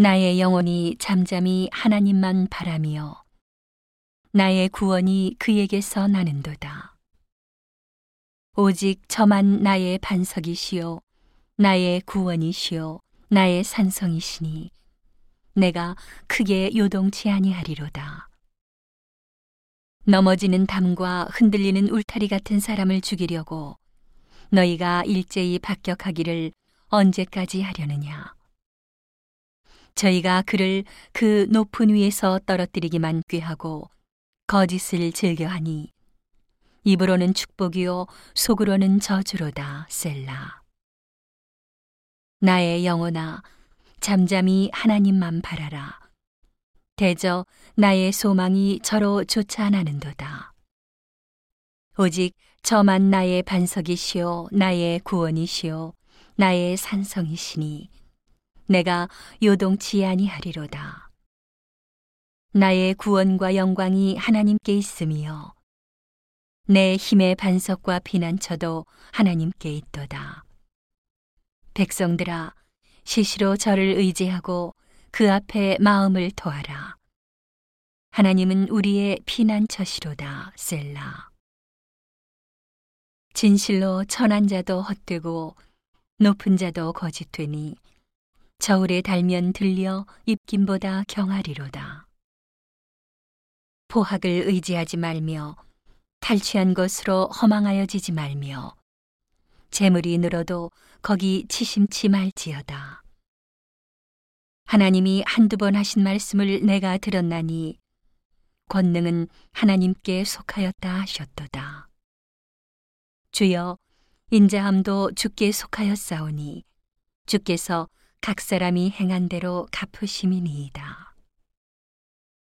나의 영혼이 잠잠히 하나님만 바라며 나의 구원이 그에게서 나는도다. 오직 저만 나의 반석이시요 나의 구원이시요 나의 산성이시니 내가 크게 요동치 아니하리로다. 넘어지는 담과 흔들리는 울타리 같은 사람을 죽이려고 너희가 일제히 합격하기를 언제까지 하려느냐. 저희가 그를 그 높은 위에서 떨어뜨리기만 꾀하고 거짓을 즐겨하니 입으로는 축복이요 속으로는 저주로다 셀라. 나의 영혼아 잠잠히 하나님만 바라라. 대저 나의 소망이 저로 쫓아 나는도다. 오직 저만 나의 반석이시요 나의 구원이시요 나의 산성이시니 내가 요동치 아니하리로다. 나의 구원과 영광이 하나님께 있음이요 내 힘의 반석과 피난처도 하나님께 있도다. 백성들아 시시로 저를 의지하고 그 앞에 마음을 토하라. 하나님은 우리의 피난처시로다 셀라. 진실로 천한 자도 헛되고 높은 자도 거짓되니 저울에 달면 들려 입김보다 경하리로다. 포학을 의지하지 말며 탈취한 것으로 허망하여 지지 말며 재물이 늘어도 거기 치심치 말지어다. 하나님이 한두 번 하신 말씀을 내가 들었나니 권능은 하나님께 속하였다 하셨도다. 주여 인자함도 주께 속하였사오니 주께서 각 사람이 행한 대로 갚으심이니이다.